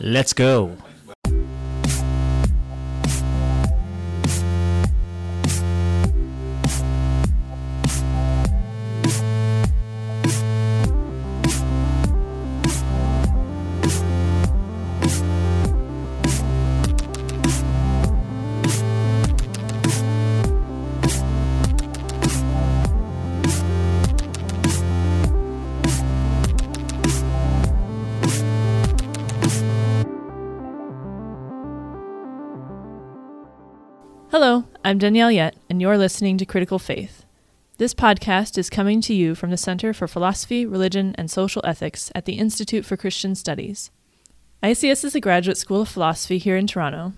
Let's go. I'm Danielle Yett, and you're listening to Critical Faith. This podcast is coming to you from the Center for Philosophy, Religion, and Social Ethics at the Institute for Christian Studies. ICS is a graduate school of philosophy here in Toronto.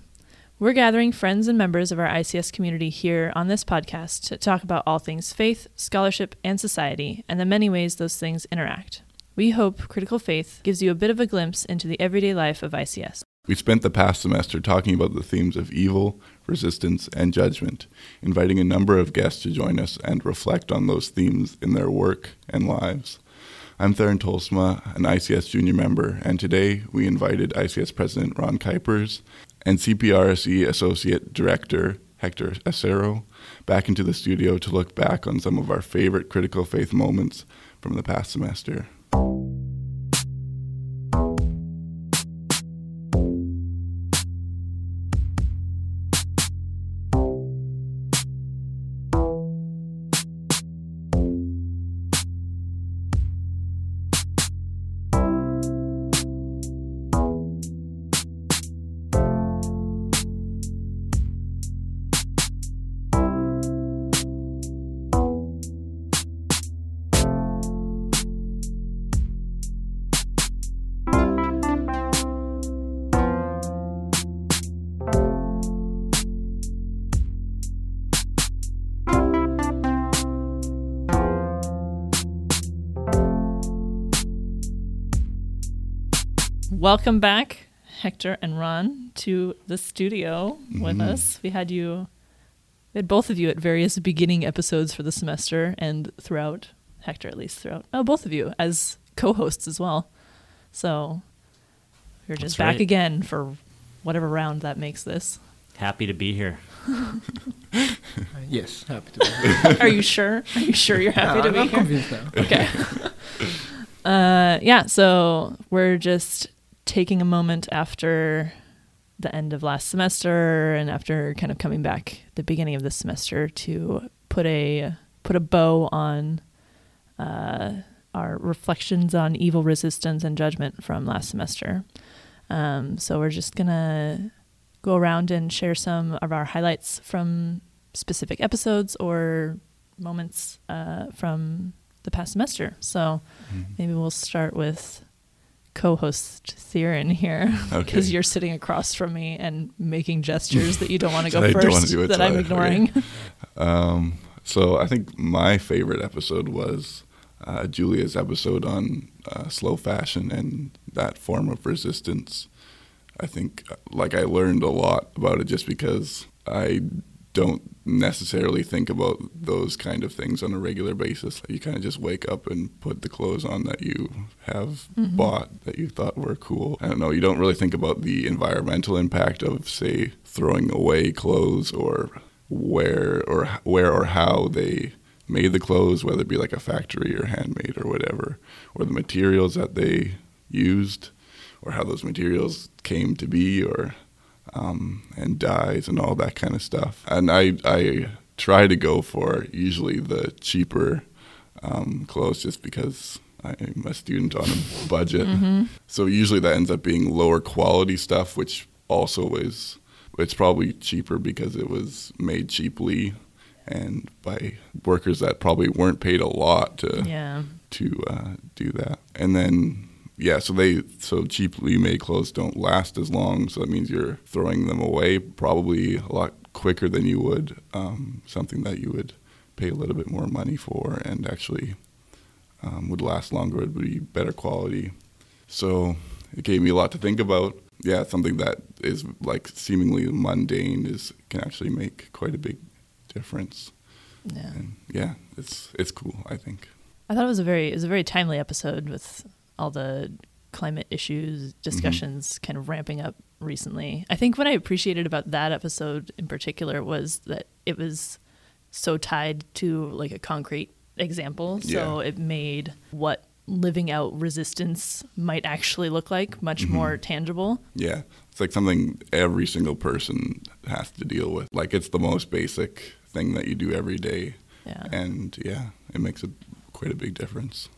We're gathering friends and members of our ICS community here on this podcast to talk about all things faith, scholarship, and society, and the many ways those things interact. We hope Critical Faith gives you a bit of a glimpse into the everyday life of ICS. We spent the past semester talking about the themes of evil, resistance, and judgment, inviting a number of guests to join us and reflect on those themes in their work and lives. I'm Theron Tolsma, an ICS junior member, and today we invited ICS President Ron Kuipers and CPRSE Associate Director Hector Acero back into the studio to look back on some of our favorite critical faith moments from the past semester. Welcome back, Hector and Ron, to the studio with Mhm. us. We had you, we had both of you at various beginning episodes for the semester and throughout, Hector at least throughout. Oh, both of you as co hosts as well. So we're just That's back right. again for whatever round that makes this. Happy to be here. Yes, happy to be here. Are you sure? Are you sure you're happy Yeah, to I'm, be I'm here? convinced now. Okay. uh, yeah, so we're just taking a moment after the end of last semester and after kind of coming back the beginning of this semester to put a put a bow on uh, our reflections on evil resistance and judgment from last semester. Um, so we're just gonna go around and share some of our highlights from specific episodes or moments uh, from the past semester. So maybe we'll start with co-host Theron here Okay. because you're sitting across from me and making gestures that you don't want to go I first that I'm ignoring. Um, so I think my favorite episode was uh, Julia's episode on uh, slow fashion and that form of resistance. I think uh, like I learned a lot about it just because I don't necessarily think about those kind of things on a regular basis. You kind of just wake up and put the clothes on that you have Mhm. bought that you thought were cool. I don't know. You don't really think about the environmental impact of, say, throwing away clothes or where or where or how they made the clothes, whether it be like a factory or handmade or whatever, or the materials that they used, or how those materials came to be, or um, and dyes and all that kind of stuff. And I I try to go for usually the cheaper um, clothes just because I'm a student on a budget. hmm So usually that ends up being lower quality stuff, which also is it's probably cheaper because it was made cheaply and by workers that probably weren't paid a lot to Yeah. to uh, do that. And then yeah, so they so cheaply made clothes don't last as long, so that means you're throwing them away probably a lot quicker than you would um, something that you would pay a little bit more money for and actually um, would last longer. It would be better quality. So it gave me a lot to think about. Yeah, something that is like seemingly mundane is can actually make quite a big difference. Yeah. And yeah, it's it's cool. I think. I thought it was a very it was a very timely episode with all the climate issues discussions kind of ramping up recently. I think what I appreciated about that episode in particular was that it was so tied to like a concrete example. So Yeah. it made what living out resistance might actually look like much Mm-hmm. more tangible. Yeah, it's like something every single person has to deal with. Like it's the most basic thing that you do every day, Yeah. and yeah, it makes a quite a big difference.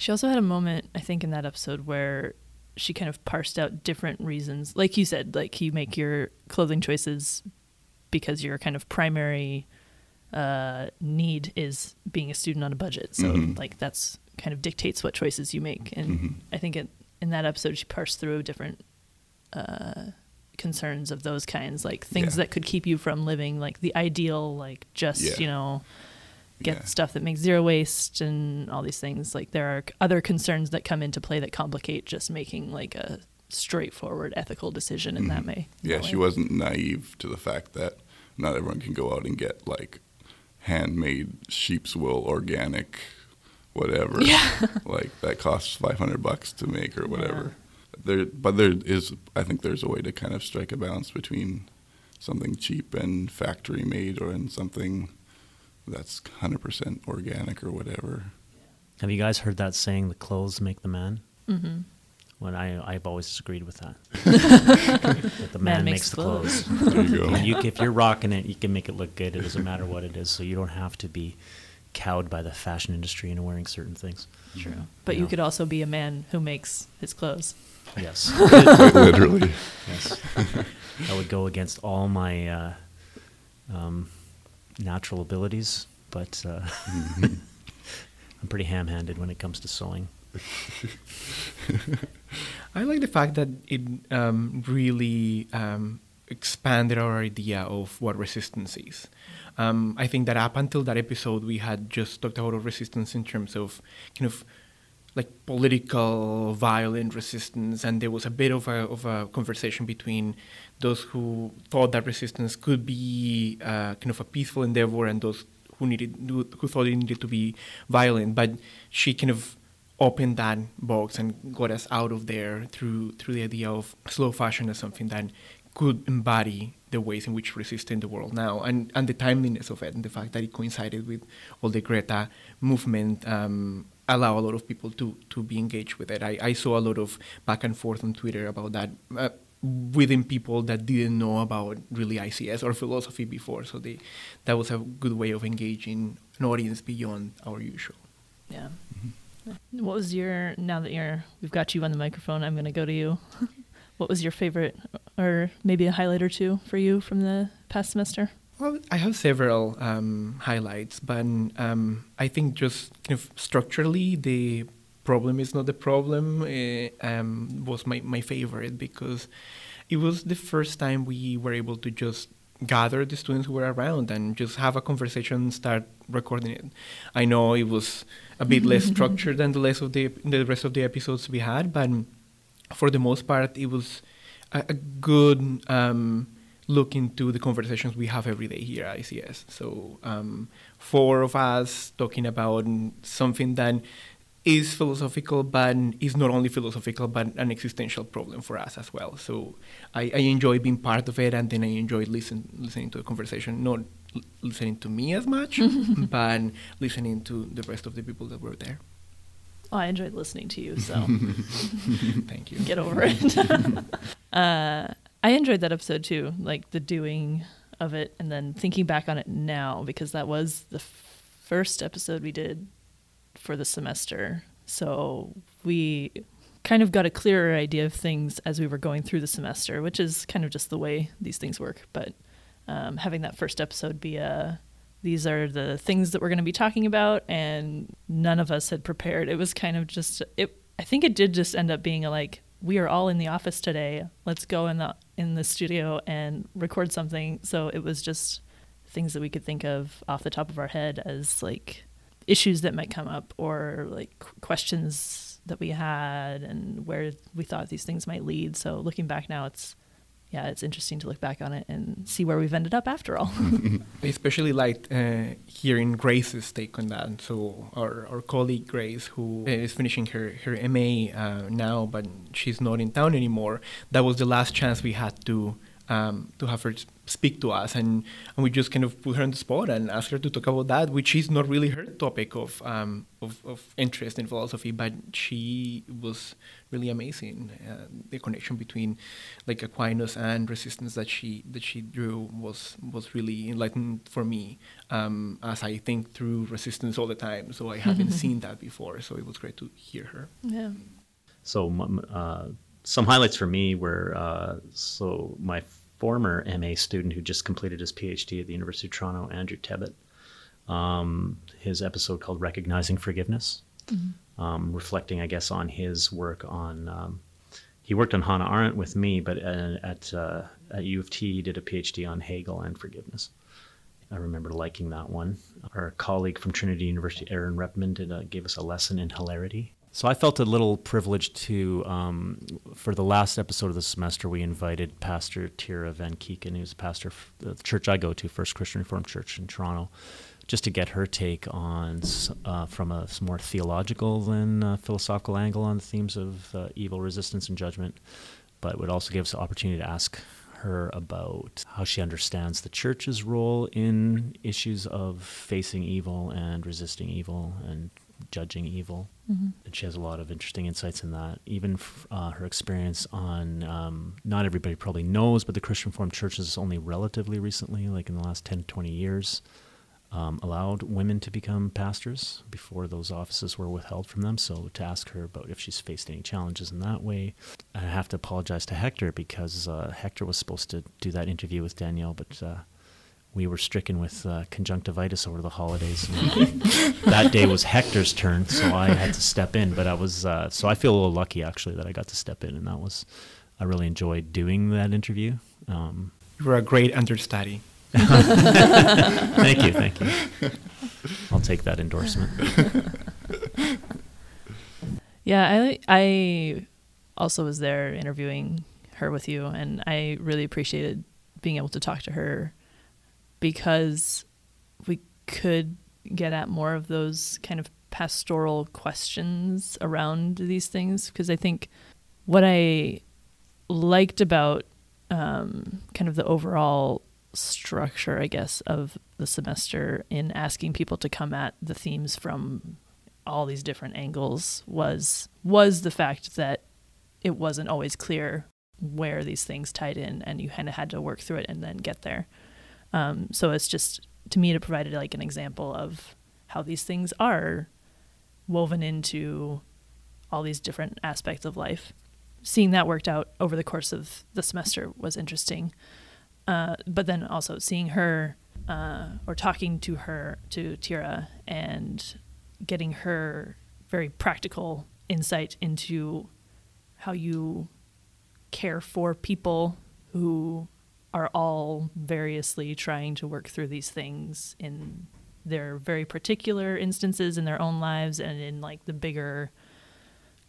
She also had a moment, I think, in that episode where she kind of parsed out different reasons. Like you said, like you make your clothing choices because your kind of primary uh, need is being a student on a budget. So, Mhm. like, that's kind of dictates what choices you make. And Mhm. I think it, in that episode, she parsed through different uh, concerns of those kinds, like things Yeah. that could keep you from living like the ideal, like just, Yeah. you know, get Yeah. stuff that makes zero waste and all these things. Like there are other concerns that come into play that complicate just making like a straightforward ethical decision in that Mhm. way. Yeah, that she way. wasn't naive to the fact that not everyone can go out and get like handmade sheep's wool, organic, whatever. Yeah. like that costs five hundred bucks to make or whatever. There, but there is, I think there's a way to kind of strike a balance between something cheap and factory made, or and something that's hundred percent organic or whatever. Have you guys heard that saying, "The clothes make the man"? Mhm. When I I've always disagreed with that. that the man, makes, the clothes. There you go. And you, if you're rocking it, you can make it look good. It doesn't matter what it is. So you don't have to be cowed by the fashion industry into wearing certain things. True. But you Yeah. could also be a man who makes his clothes. Yes. Literally. yes. That would go against all my uh, um, natural abilities, but uh, I'm pretty ham-handed when it comes to sewing. I like the fact that it um, really um, expanded our idea of what resistance is. Um, I think that up until that episode, we had just talked about resistance in terms of kind of like political, violent resistance, and there was a bit of a, of a conversation between those who thought that resistance could be uh, kind of a peaceful endeavor and those who needed who thought it needed to be violent. But she kind of opened that box and got us out of there through through the idea of slow fashion as something that could embody the ways in which we resist in the world now and, and the timeliness of it and the fact that it coincided with all the Greta movement um, allow a lot of people to, to be engaged with it. I, I saw a lot of back and forth on Twitter about that uh, within people that didn't know about really ICS or philosophy before. So they, that was a good way of engaging an audience beyond our usual. Yeah. What was your now that you're we've got you on the microphone, I'm gonna go to you. what was your favorite or maybe a highlight or two for you from the past semester? Well, I have several um, highlights, but um, I think just kind of structurally, the problem is not the problem uh, um, was my, my favorite because it was the first time we were able to just gather the students who were around and just have a conversation, start recording it. I know it was a bit less structured than the rest of the the rest of the episodes we had, but for the most part, it was a, a good. Um, look into the conversations we have every day here at ICS. So um, four of us talking about something that is philosophical, but is not only philosophical, but an existential problem for us as well. So I, I enjoy being part of it, and then I enjoy listen, listening to the conversation, not l- listening to me as much, but listening to the rest of the people that were there. Oh, I enjoyed listening to you, so Thank you. get over it. uh, I enjoyed that episode too, like the doing of it, and then thinking back on it now because that was the f- first episode we did for the semester. So we kind of got a clearer idea of things as we were going through the semester, which is kind of just the way these things work. But um, having that first episode be a these are the things that we're going to be talking about, and none of us had prepared. It was kind of just it. I think it did just end up being a like we are all in the office today. Let's go in the in the studio and record something. So it was just things that we could think of off the top of our head as like issues that might come up or like questions that we had and where we thought these things might lead. So looking back now, it's yeah, it's interesting to look back on it and see where we've ended up after all. I especially liked uh, hearing Grace's take on that. So our, our colleague Grace, who is finishing her her MA uh, now, but she's not in town anymore. That was the last chance we had to um, to have her speak to us, and, and we just kind of put her on the spot and asked her to talk about that, which is not really her topic of um, of, of, interest in philosophy, but she was really amazing. Uh, the connection between like Aquinas and resistance that she that she drew was was really enlightening for me um, as I think through resistance all the time. So I haven't seen that before, so it was great to hear her. Yeah. So uh, some highlights for me were uh, so my former MA student who just completed his PhD at the University of Toronto, Andrew Tebbett. Um, his episode called Recognizing Forgiveness, mm-hmm. um, reflecting, I guess, on his work on. Um, he worked on Hannah Arendt with me, but uh, at, uh, at U of T, he did a PhD on Hegel and forgiveness. I remember liking that one. Our colleague from Trinity University, Aaron Reppmann, did a, gave us a lesson in hilarity. So I felt a little privileged to, um, for the last episode of the semester, we invited Pastor Tira Van Kieken, who's a pastor of the church I go to, First Christian Reformed Church in Toronto, just to get her take on, uh, from a more theological than uh, philosophical angle on the themes of uh, evil, resistance, and judgment, but would also give us the opportunity to ask her about how she understands the church's role in issues of facing evil and resisting evil and judging evil. Mm-hmm. And she has a lot of interesting insights in that. Even uh, her experience on, um, not everybody probably knows, but the Christian Reformed churches only relatively recently, like in the last 10, 20 years, um, allowed women to become pastors before those offices were withheld from them. So to ask her about if she's faced any challenges in that way, I have to apologize to Hector because uh, Hector was supposed to do that interview with Danielle, but uh, we were stricken with uh, conjunctivitis over the holidays. that day was Hector's turn, so I had to step in. But I was uh, so I feel a little lucky actually that I got to step in, and that was I really enjoyed doing that interview. Um, you were a great understudy. thank you, thank you. I'll take that endorsement. yeah, I I also was there interviewing her with you, and I really appreciated being able to talk to her because we could get at more of those kind of pastoral questions around these things. Because I think what I liked about um, kind of the overall structure, I guess, of the semester in asking people to come at the themes from all these different angles was was the fact that it wasn't always clear where these things tied in and you kind of had to work through it and then get there um, so it's just to me to provide like an example of how these things are woven into all these different aspects of life. Seeing that worked out over the course of the semester was interesting. Uh, but then also seeing her uh, or talking to her to Tira and getting her very practical insight into how you care for people who are all variously trying to work through these things in their very particular instances in their own lives and in like the bigger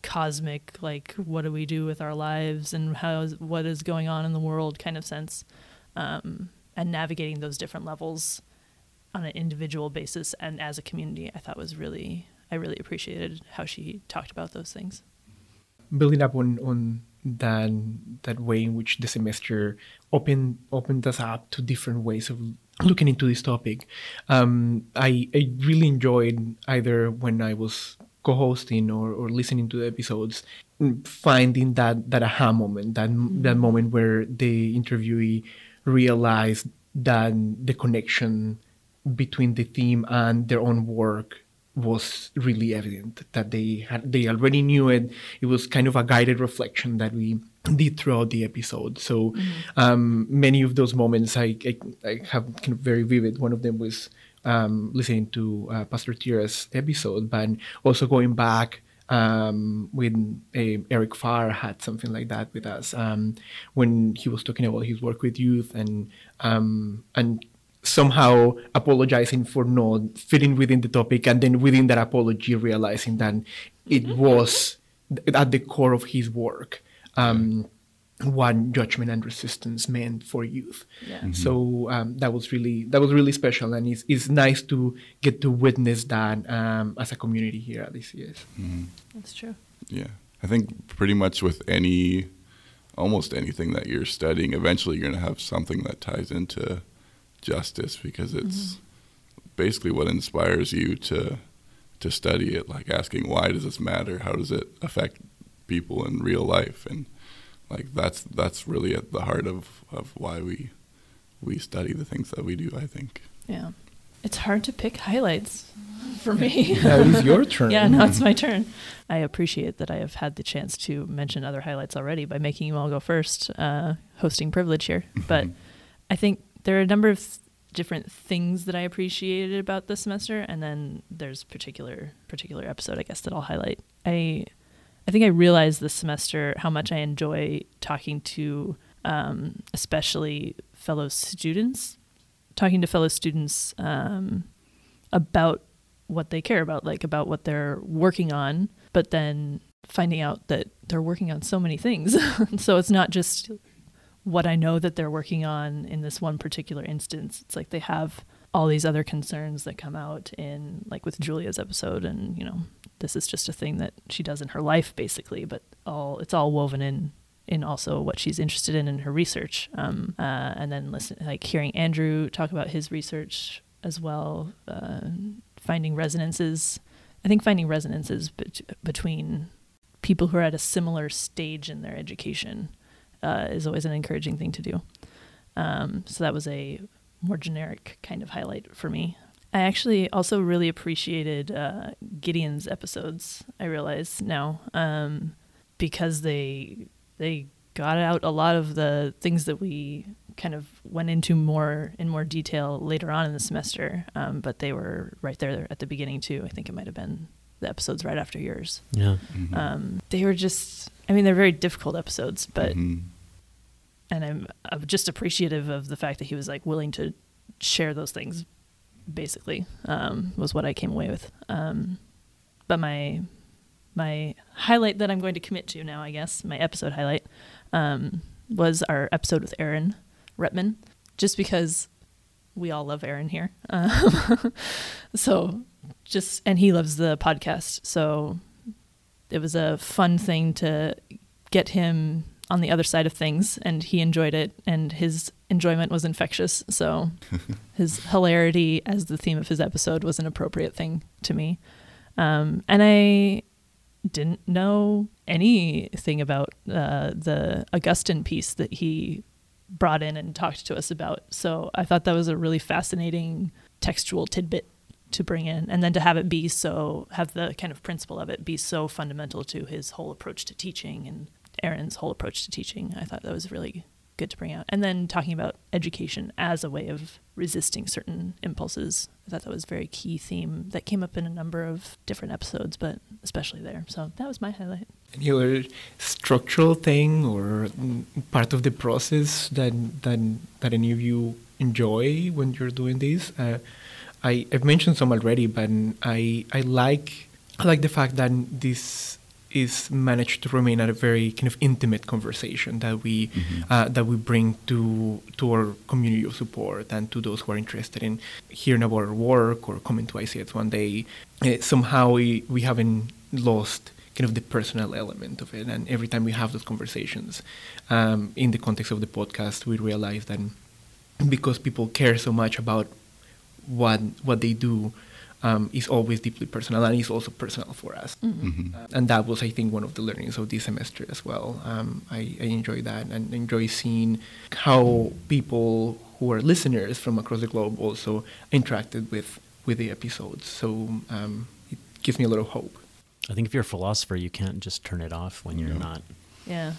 cosmic like what do we do with our lives and how is, what is going on in the world kind of sense um, and navigating those different levels on an individual basis and as a community. I thought was really i really appreciated how she talked about those things building up on on that that way in which the semester opened opened us up to different ways of looking into this topic. Um, I, I really enjoyed either when I was co-hosting or, or listening to the episodes, finding that that aha moment, that mm-hmm. that moment where the interviewee realized that the connection between the theme and their own work was really evident that they had they already knew it. It was kind of a guided reflection that we did throughout the episode. So mm-hmm. um, many of those moments I, I, I, have kind of very vivid. One of them was um, listening to uh, pastor tira's episode but also going back um, when uh, Eric Farr had something like that with us um, when he was talking about his work with youth and um, and somehow apologizing for not fitting within the topic and then within that apology realizing that it mm-hmm. was at the core of his work um, what judgment and resistance meant for youth. Yeah. So um, that was really that was really special, and it's, it's nice to get to witness that um, as a community here at ICS. That's true. Yeah. I think pretty much with any, almost anything that you're studying, eventually you're going to have something that ties into justice because it's basically what inspires you to to study it. Like asking, why does this matter? How does it affect people in real life? And like that's that's really at the heart of, of why we we study the things that we do. I think. Yeah. It's hard to pick highlights for me. Now it is your turn. yeah, now it's my turn. I appreciate that I have had the chance to mention other highlights already by making you all go first, uh, hosting privilege here. But I think there are a number of different things that I appreciated about this semester, and then there's particular particular episode I guess that I'll highlight. I I think I realized this semester how much I enjoy talking to, um, especially fellow students, talking to fellow students um, about what they care about, like about what they're working on, but then finding out that they're working on so many things. so it's not just what I know that they're working on in this one particular instance. It's like they have all these other concerns that come out in like with Julia's episode and you know this is just a thing that she does in her life basically but all it's all woven in in also what she's interested in in her research um, uh, and then listen like hearing Andrew talk about his research as well uh, finding resonances I think finding resonances bet- between people who are at a similar stage in their education uh, is always an encouraging thing to do. Um, so that was a more generic kind of highlight for me. I actually also really appreciated uh, Gideon's episodes. I realize now um, because they they got out a lot of the things that we kind of went into more in more detail later on in the semester, um, but they were right there at the beginning too. I think it might have been the episodes right after yours. Yeah. Um, they were just, I mean, they're very difficult episodes, but Mhm. and I'm, I'm just appreciative of the fact that he was like willing to share those things basically um, was what i came away with um, but my my highlight that i'm going to commit to now i guess my episode highlight um, was our episode with aaron reppmann just because we all love aaron here um, so just and he loves the podcast so it was a fun thing to get him on the other side of things and he enjoyed it and his enjoyment was infectious so his hilarity as the theme of his episode was an appropriate thing to me. Um, and i didn't know anything about uh, the augustine piece that he brought in and talked to us about so i thought that was a really fascinating textual tidbit to bring in and then to have it be so have the kind of principle of it be so fundamental to his whole approach to teaching and Aaron's whole approach to teaching. I thought that was really good to bring out. And then talking about education as a way of resisting certain impulses. I thought that was a very key theme that came up in a number of different episodes, but especially there. So that was my highlight. Any other structural thing or part of the process that that that any of you enjoy when you're doing this? Uh, I I've mentioned some already, but I I like I like the fact that this is managed to remain at a very kind of intimate conversation that we uh, that we bring to to our community of support and to those who are interested in hearing about our work or coming to ICS one day. Uh, somehow we, we haven't lost kind of the personal element of it, and every time we have those conversations um, in the context of the podcast, we realize that because people care so much about what what they do um, is always deeply personal and is also personal for us. Mhm. Uh, and that was, I think, one of the learnings of this semester as well. Um, I, I enjoy that and enjoy seeing how people who are listeners from across the globe also interacted with with the episodes. So um, it gives me a little hope. I think if you're a philosopher, you can't just turn it off when you're No. not. Yeah.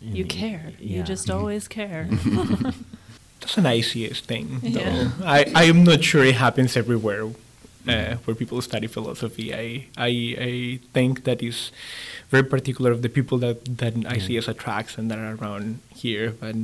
You the- care. You just always care. That's an ICS thing, though. Yeah. I, I am not sure it happens everywhere uh, where people study philosophy. I, I I think that is very particular of the people that, that ICS attracts and that are around here. But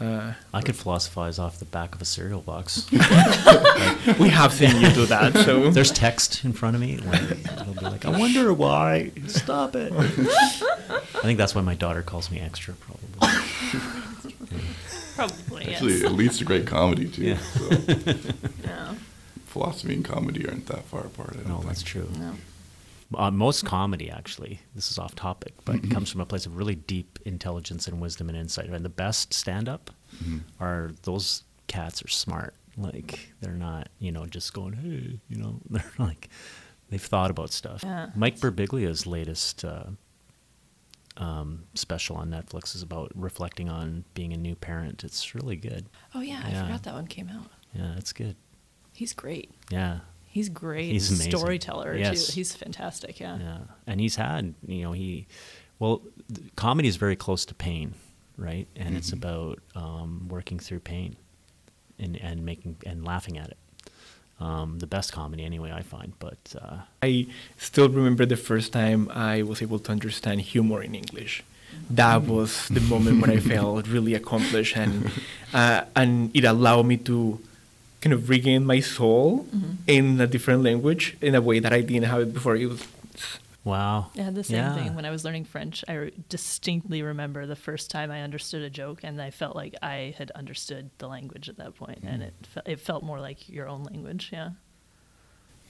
uh, I could philosophize off the back of a cereal box. we have seen you do that. So There's text in front of me. It'll be like, I wonder why. Stop it. I think that's why my daughter calls me extra, probably. Probably, Actually, yes. it leads to great comedy too. Yeah. So Yeah. philosophy and comedy aren't that far apart. I don't No, think. that's true. No. Uh, most comedy, actually, this is off topic, but Mm-hmm. comes from a place of really deep intelligence and wisdom and insight. And the best stand up Mhm. are those cats are smart. Like, they're not, you know, just going, hey, you know, they're like, they've thought about stuff. Yeah. Mike Birbiglia's latest uh, um, special on Netflix is about reflecting on being a new parent. It's really good. Oh yeah, I forgot that one came out. Yeah, it's good. He's great. Yeah. He's great. He's amazing. storyteller Yes. too. He's fantastic. Yeah. Yeah, and he's had you know he, well, comedy is very close to pain, right? And it's Mhm. about um, working through pain, and and making and laughing at it. Um, the best comedy, anyway, I find. But uh, I still remember the first time I was able to understand humor in English. That was the moment when I felt really accomplished, and uh, and it allowed me to kind of regain my soul Mhm. in a different language in a way that I didn't have it before. It was wow, I had the same Yeah. thing when I was learning French. I distinctly remember the first time I understood a joke, and I felt like I had understood the language at that point, and it fe- it felt more like your own language. Yeah.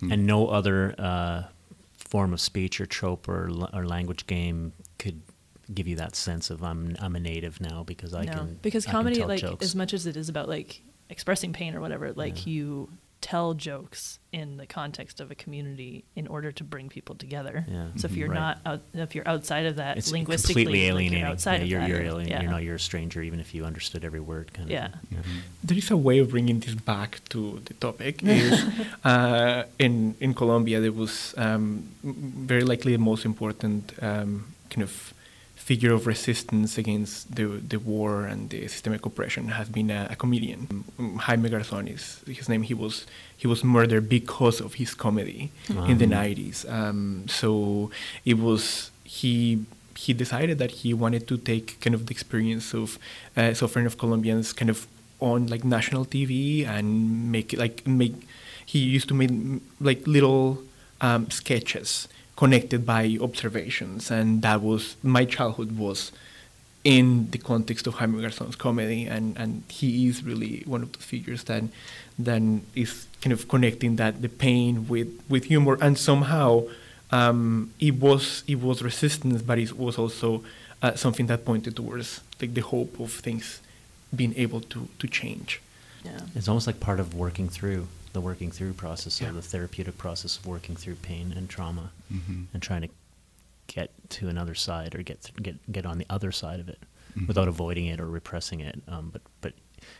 and no other uh, form of speech or trope or, or language game could give you that sense of I'm I'm a native now because I no, can because can comedy, tell like jokes. as much as it is about like expressing pain or whatever, like Yeah. you tell jokes in the context of a community in order to bring people together. Yeah. So if Mhm. you're Right. not out, if you're outside of that it's linguistically, completely like, you're outside yeah, of you're, that. you're alien. yeah. You're not. You're a stranger, even if you understood every word. Kind Yeah. of. Mhm. there is a way of bringing this back to the topic. Is uh, in in Colombia there was um, very likely the most important um, kind of figure of resistance against the the war and the systemic oppression has been a, a comedian. Um, Jaime Garzón is his name. He was he was murdered because of his comedy in the 90s. Um, so it was he he decided that he wanted to take kind of the experience of uh, suffering of Colombians kind of on like national TV and make like make he used to make like little um, sketches connected by observations and that was my childhood was in the context of Jaime Garzón's comedy and, and he is really one of the figures that then is kind of connecting that the pain with, with humor and somehow um, it was it was resistance but it was also uh, something that pointed towards like the hope of things being able to, to change. Yeah. It's almost like part of working through the working through process Yeah. or the therapeutic process of working through pain and trauma Mhm. and trying to get to another side or get th- get get on the other side of it Mhm. without avoiding it or repressing it. Um, but but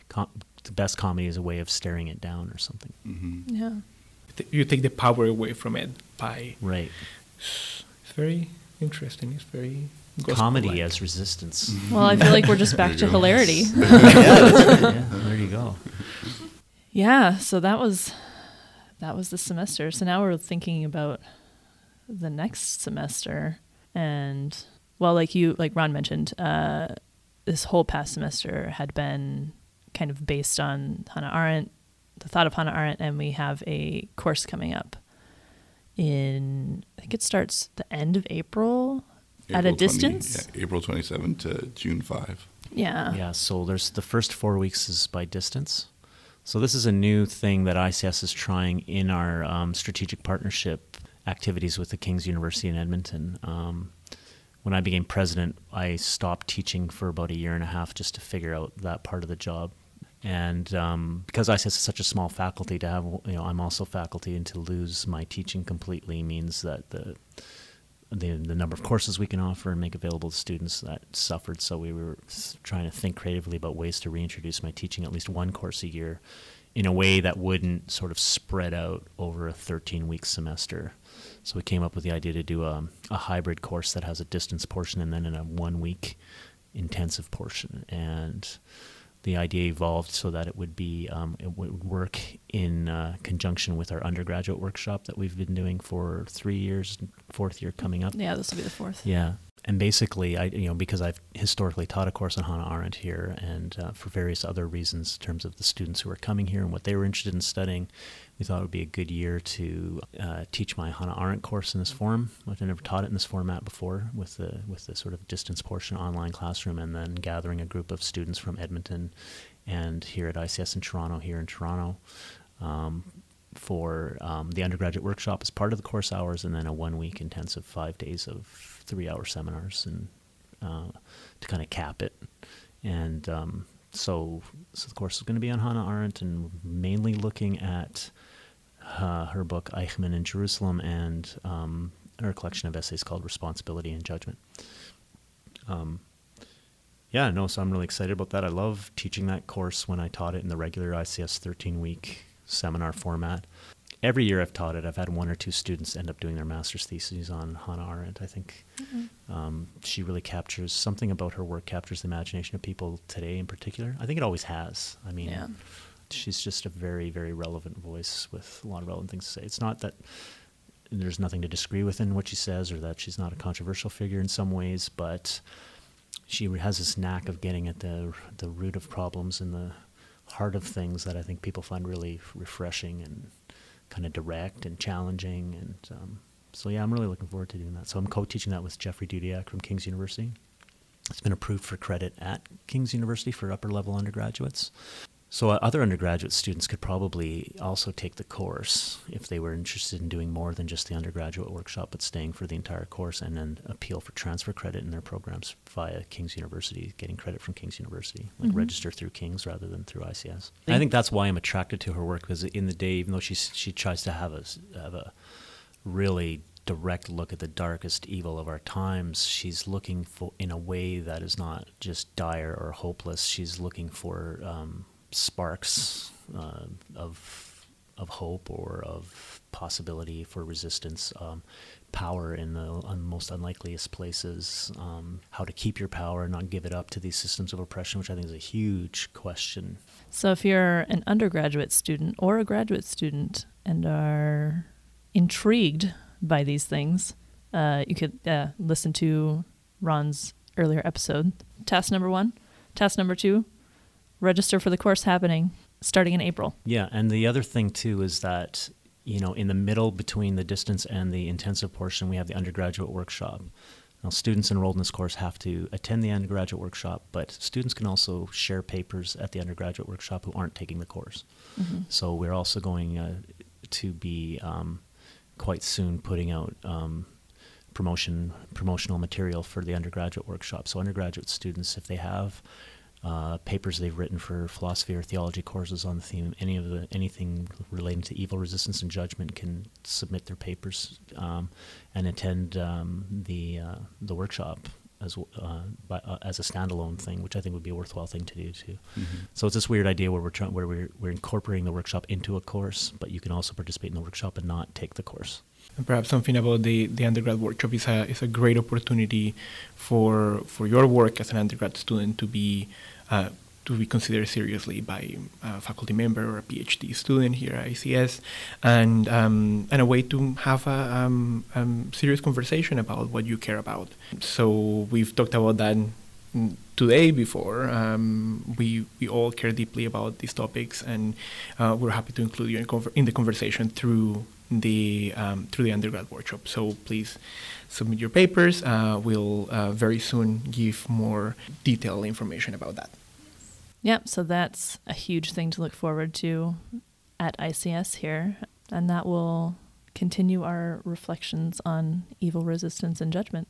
com- the best comedy is a way of staring it down or something. Mhm. Yeah. You take the power away from it by Right. it's very interesting. It's very Comedy gospel-like. as resistance. Well, I feel like we're just back to hilarity. yeah, yeah, there you go. Yeah, so that was that was the semester. So now we're thinking about the next semester and well like you like Ron mentioned, uh this whole past semester had been kind of based on Hannah Arendt, the thought of Hannah Arendt and we have a course coming up in I think it starts the end of April at a 20 distance. yeah, April 27 to June 5. Yeah. Yeah, so there's the first four weeks is by distance. So this is a new thing that ICS is trying in our um, strategic partnership activities with the King's University in Edmonton. Um, when I became president, I stopped teaching for about a year and a half just to figure out that part of the job. And um, because ICS is such a small faculty, to have you know I'm also faculty, and to lose my teaching completely means that the the, the number of courses we can offer and make available to students that suffered. So we were trying to think creatively about ways to reintroduce my teaching at least one course a year in a way that wouldn't sort of spread out over a 13 week semester. So we came up with the idea to do a, a hybrid course that has a distance portion and then in a one week intensive portion. And the idea evolved so that it would be um, it would work in uh, conjunction with our undergraduate workshop that we've been doing for three years, fourth year coming up. Yeah, this will be the fourth. Yeah. And basically, I you know because I've historically taught a course on Hannah Arendt here, and uh, for various other reasons in terms of the students who were coming here and what they were interested in studying, we thought it would be a good year to uh, teach my Hannah Arendt course in this form. I've never taught it in this format before, with the with the sort of distance portion online classroom, and then gathering a group of students from Edmonton and here at ICS in Toronto, here in Toronto. Um, for um, the undergraduate workshop as part of the course hours, and then a one week intensive five days of three hour seminars, and uh, to kind of cap it. And um, so, so the course is going to be on Hannah Arendt and mainly looking at uh, her book Eichmann in Jerusalem and um, her collection of essays called Responsibility and Judgment. Um, yeah, no, so I'm really excited about that. I love teaching that course when I taught it in the regular ICS 13 week seminar format. Every year I've taught it, I've had one or two students end up doing their master's theses on Hannah Arendt. I think mm-hmm. um, she really captures something about her work, captures the imagination of people today in particular. I think it always has. I mean, yeah. she's just a very, very relevant voice with a lot of relevant things to say. It's not that there's nothing to disagree with in what she says or that she's not a controversial figure in some ways, but she has this knack of getting at the the root of problems and the heart of things that I think people find really refreshing and kind of direct and challenging. And um, so, yeah, I'm really looking forward to doing that. So I'm co-teaching that with Jeffrey Dudiak from King's University. It's been approved for credit at King's University for upper level undergraduates. So uh, other undergraduate students could probably also take the course if they were interested in doing more than just the undergraduate workshop, but staying for the entire course and then appeal for transfer credit in their programs via King's University, getting credit from King's University, like mm-hmm. register through King's rather than through ICS. I think that's why I'm attracted to her work because in the day, even though she she tries to have a have a really direct look at the darkest evil of our times, she's looking for in a way that is not just dire or hopeless. She's looking for um, sparks uh, of of hope or of possibility for resistance, um, power in the most unlikeliest places, um, how to keep your power and not give it up to these systems of oppression, which I think is a huge question. So, if you're an undergraduate student or a graduate student and are intrigued by these things, uh, you could uh, listen to Ron's earlier episode. Task number one. Task number two register for the course happening starting in April. Yeah, and the other thing too is that you know in the middle between the distance and the intensive portion, we have the undergraduate workshop. Now, students enrolled in this course have to attend the undergraduate workshop, but students can also share papers at the undergraduate workshop who aren't taking the course. Mm-hmm. So we're also going uh, to be um, quite soon putting out um, promotion promotional material for the undergraduate workshop. So undergraduate students, if they have uh, papers they've written for philosophy or theology courses on the theme. Any of the anything relating to evil, resistance, and judgment can submit their papers um, and attend um, the uh, the workshop as uh, by, uh, as a standalone thing, which I think would be a worthwhile thing to do too. Mm-hmm. So it's this weird idea where we're trying where we're we're incorporating the workshop into a course, but you can also participate in the workshop and not take the course. And perhaps something about the, the undergrad workshop is a is a great opportunity for for your work as an undergrad student to be uh, to be considered seriously by a faculty member or a PhD student here at ICS, and um, and a way to have a um, um, serious conversation about what you care about. So we've talked about that today before. Um, we we all care deeply about these topics, and uh, we're happy to include you in, conver- in the conversation through the um, through the undergrad workshop. So please submit your papers. Uh, we'll uh, very soon give more detailed information about that. Yep, so that's a huge thing to look forward to at ICS here, and that will continue our reflections on evil resistance and judgment.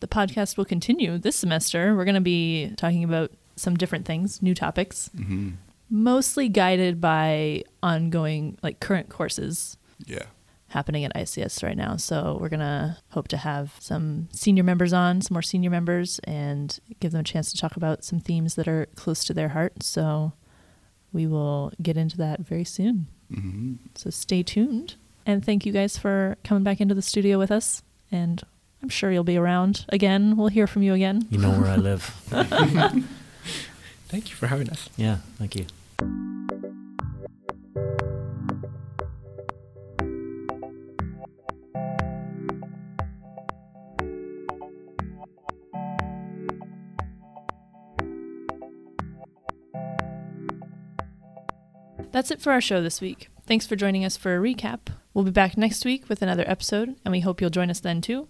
The podcast will continue this semester. We're going to be talking about some different things, new topics, mm-hmm. mostly guided by ongoing, like current courses. Yeah happening at ICS right now. So we're going to hope to have some senior members on, some more senior members, and give them a chance to talk about some themes that are close to their heart. So we will get into that very soon. Mm-hmm. So stay tuned. And thank you guys for coming back into the studio with us. And I'm sure you'll be around again. We'll hear from you again. You know where I live. thank you for having us. Yeah, thank you. That's it for our show this week. Thanks for joining us for a recap. We'll be back next week with another episode, and we hope you'll join us then too.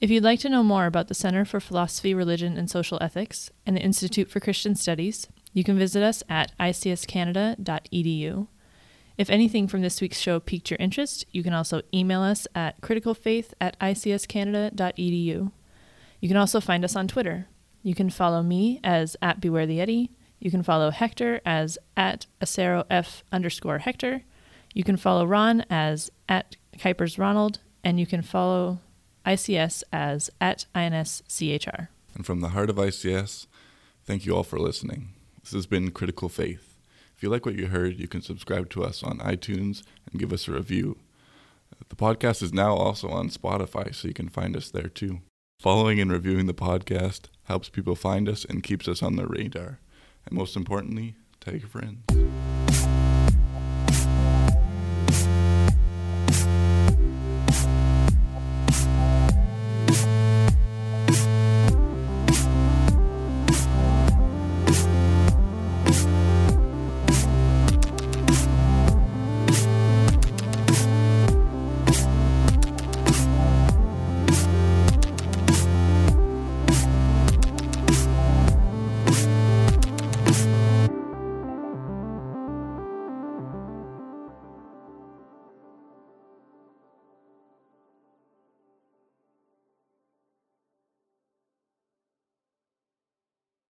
If you'd like to know more about the Center for Philosophy, Religion, and Social Ethics and the Institute for Christian Studies, you can visit us at icscanada.edu. If anything from this week's show piqued your interest, you can also email us at criticalfaith at icscanada.edu. You can also find us on Twitter. You can follow me as at Beware the Yeti. You can follow Hector as at Acero F underscore Hector. You can follow Ron as at Kuipers Ronald. And you can follow ICS as at INSCHR. And from the heart of ICS, thank you all for listening. This has been Critical Faith. If you like what you heard, you can subscribe to us on iTunes and give us a review. The podcast is now also on Spotify, so you can find us there too. Following and reviewing the podcast helps people find us and keeps us on their radar. And most importantly, tell your friends.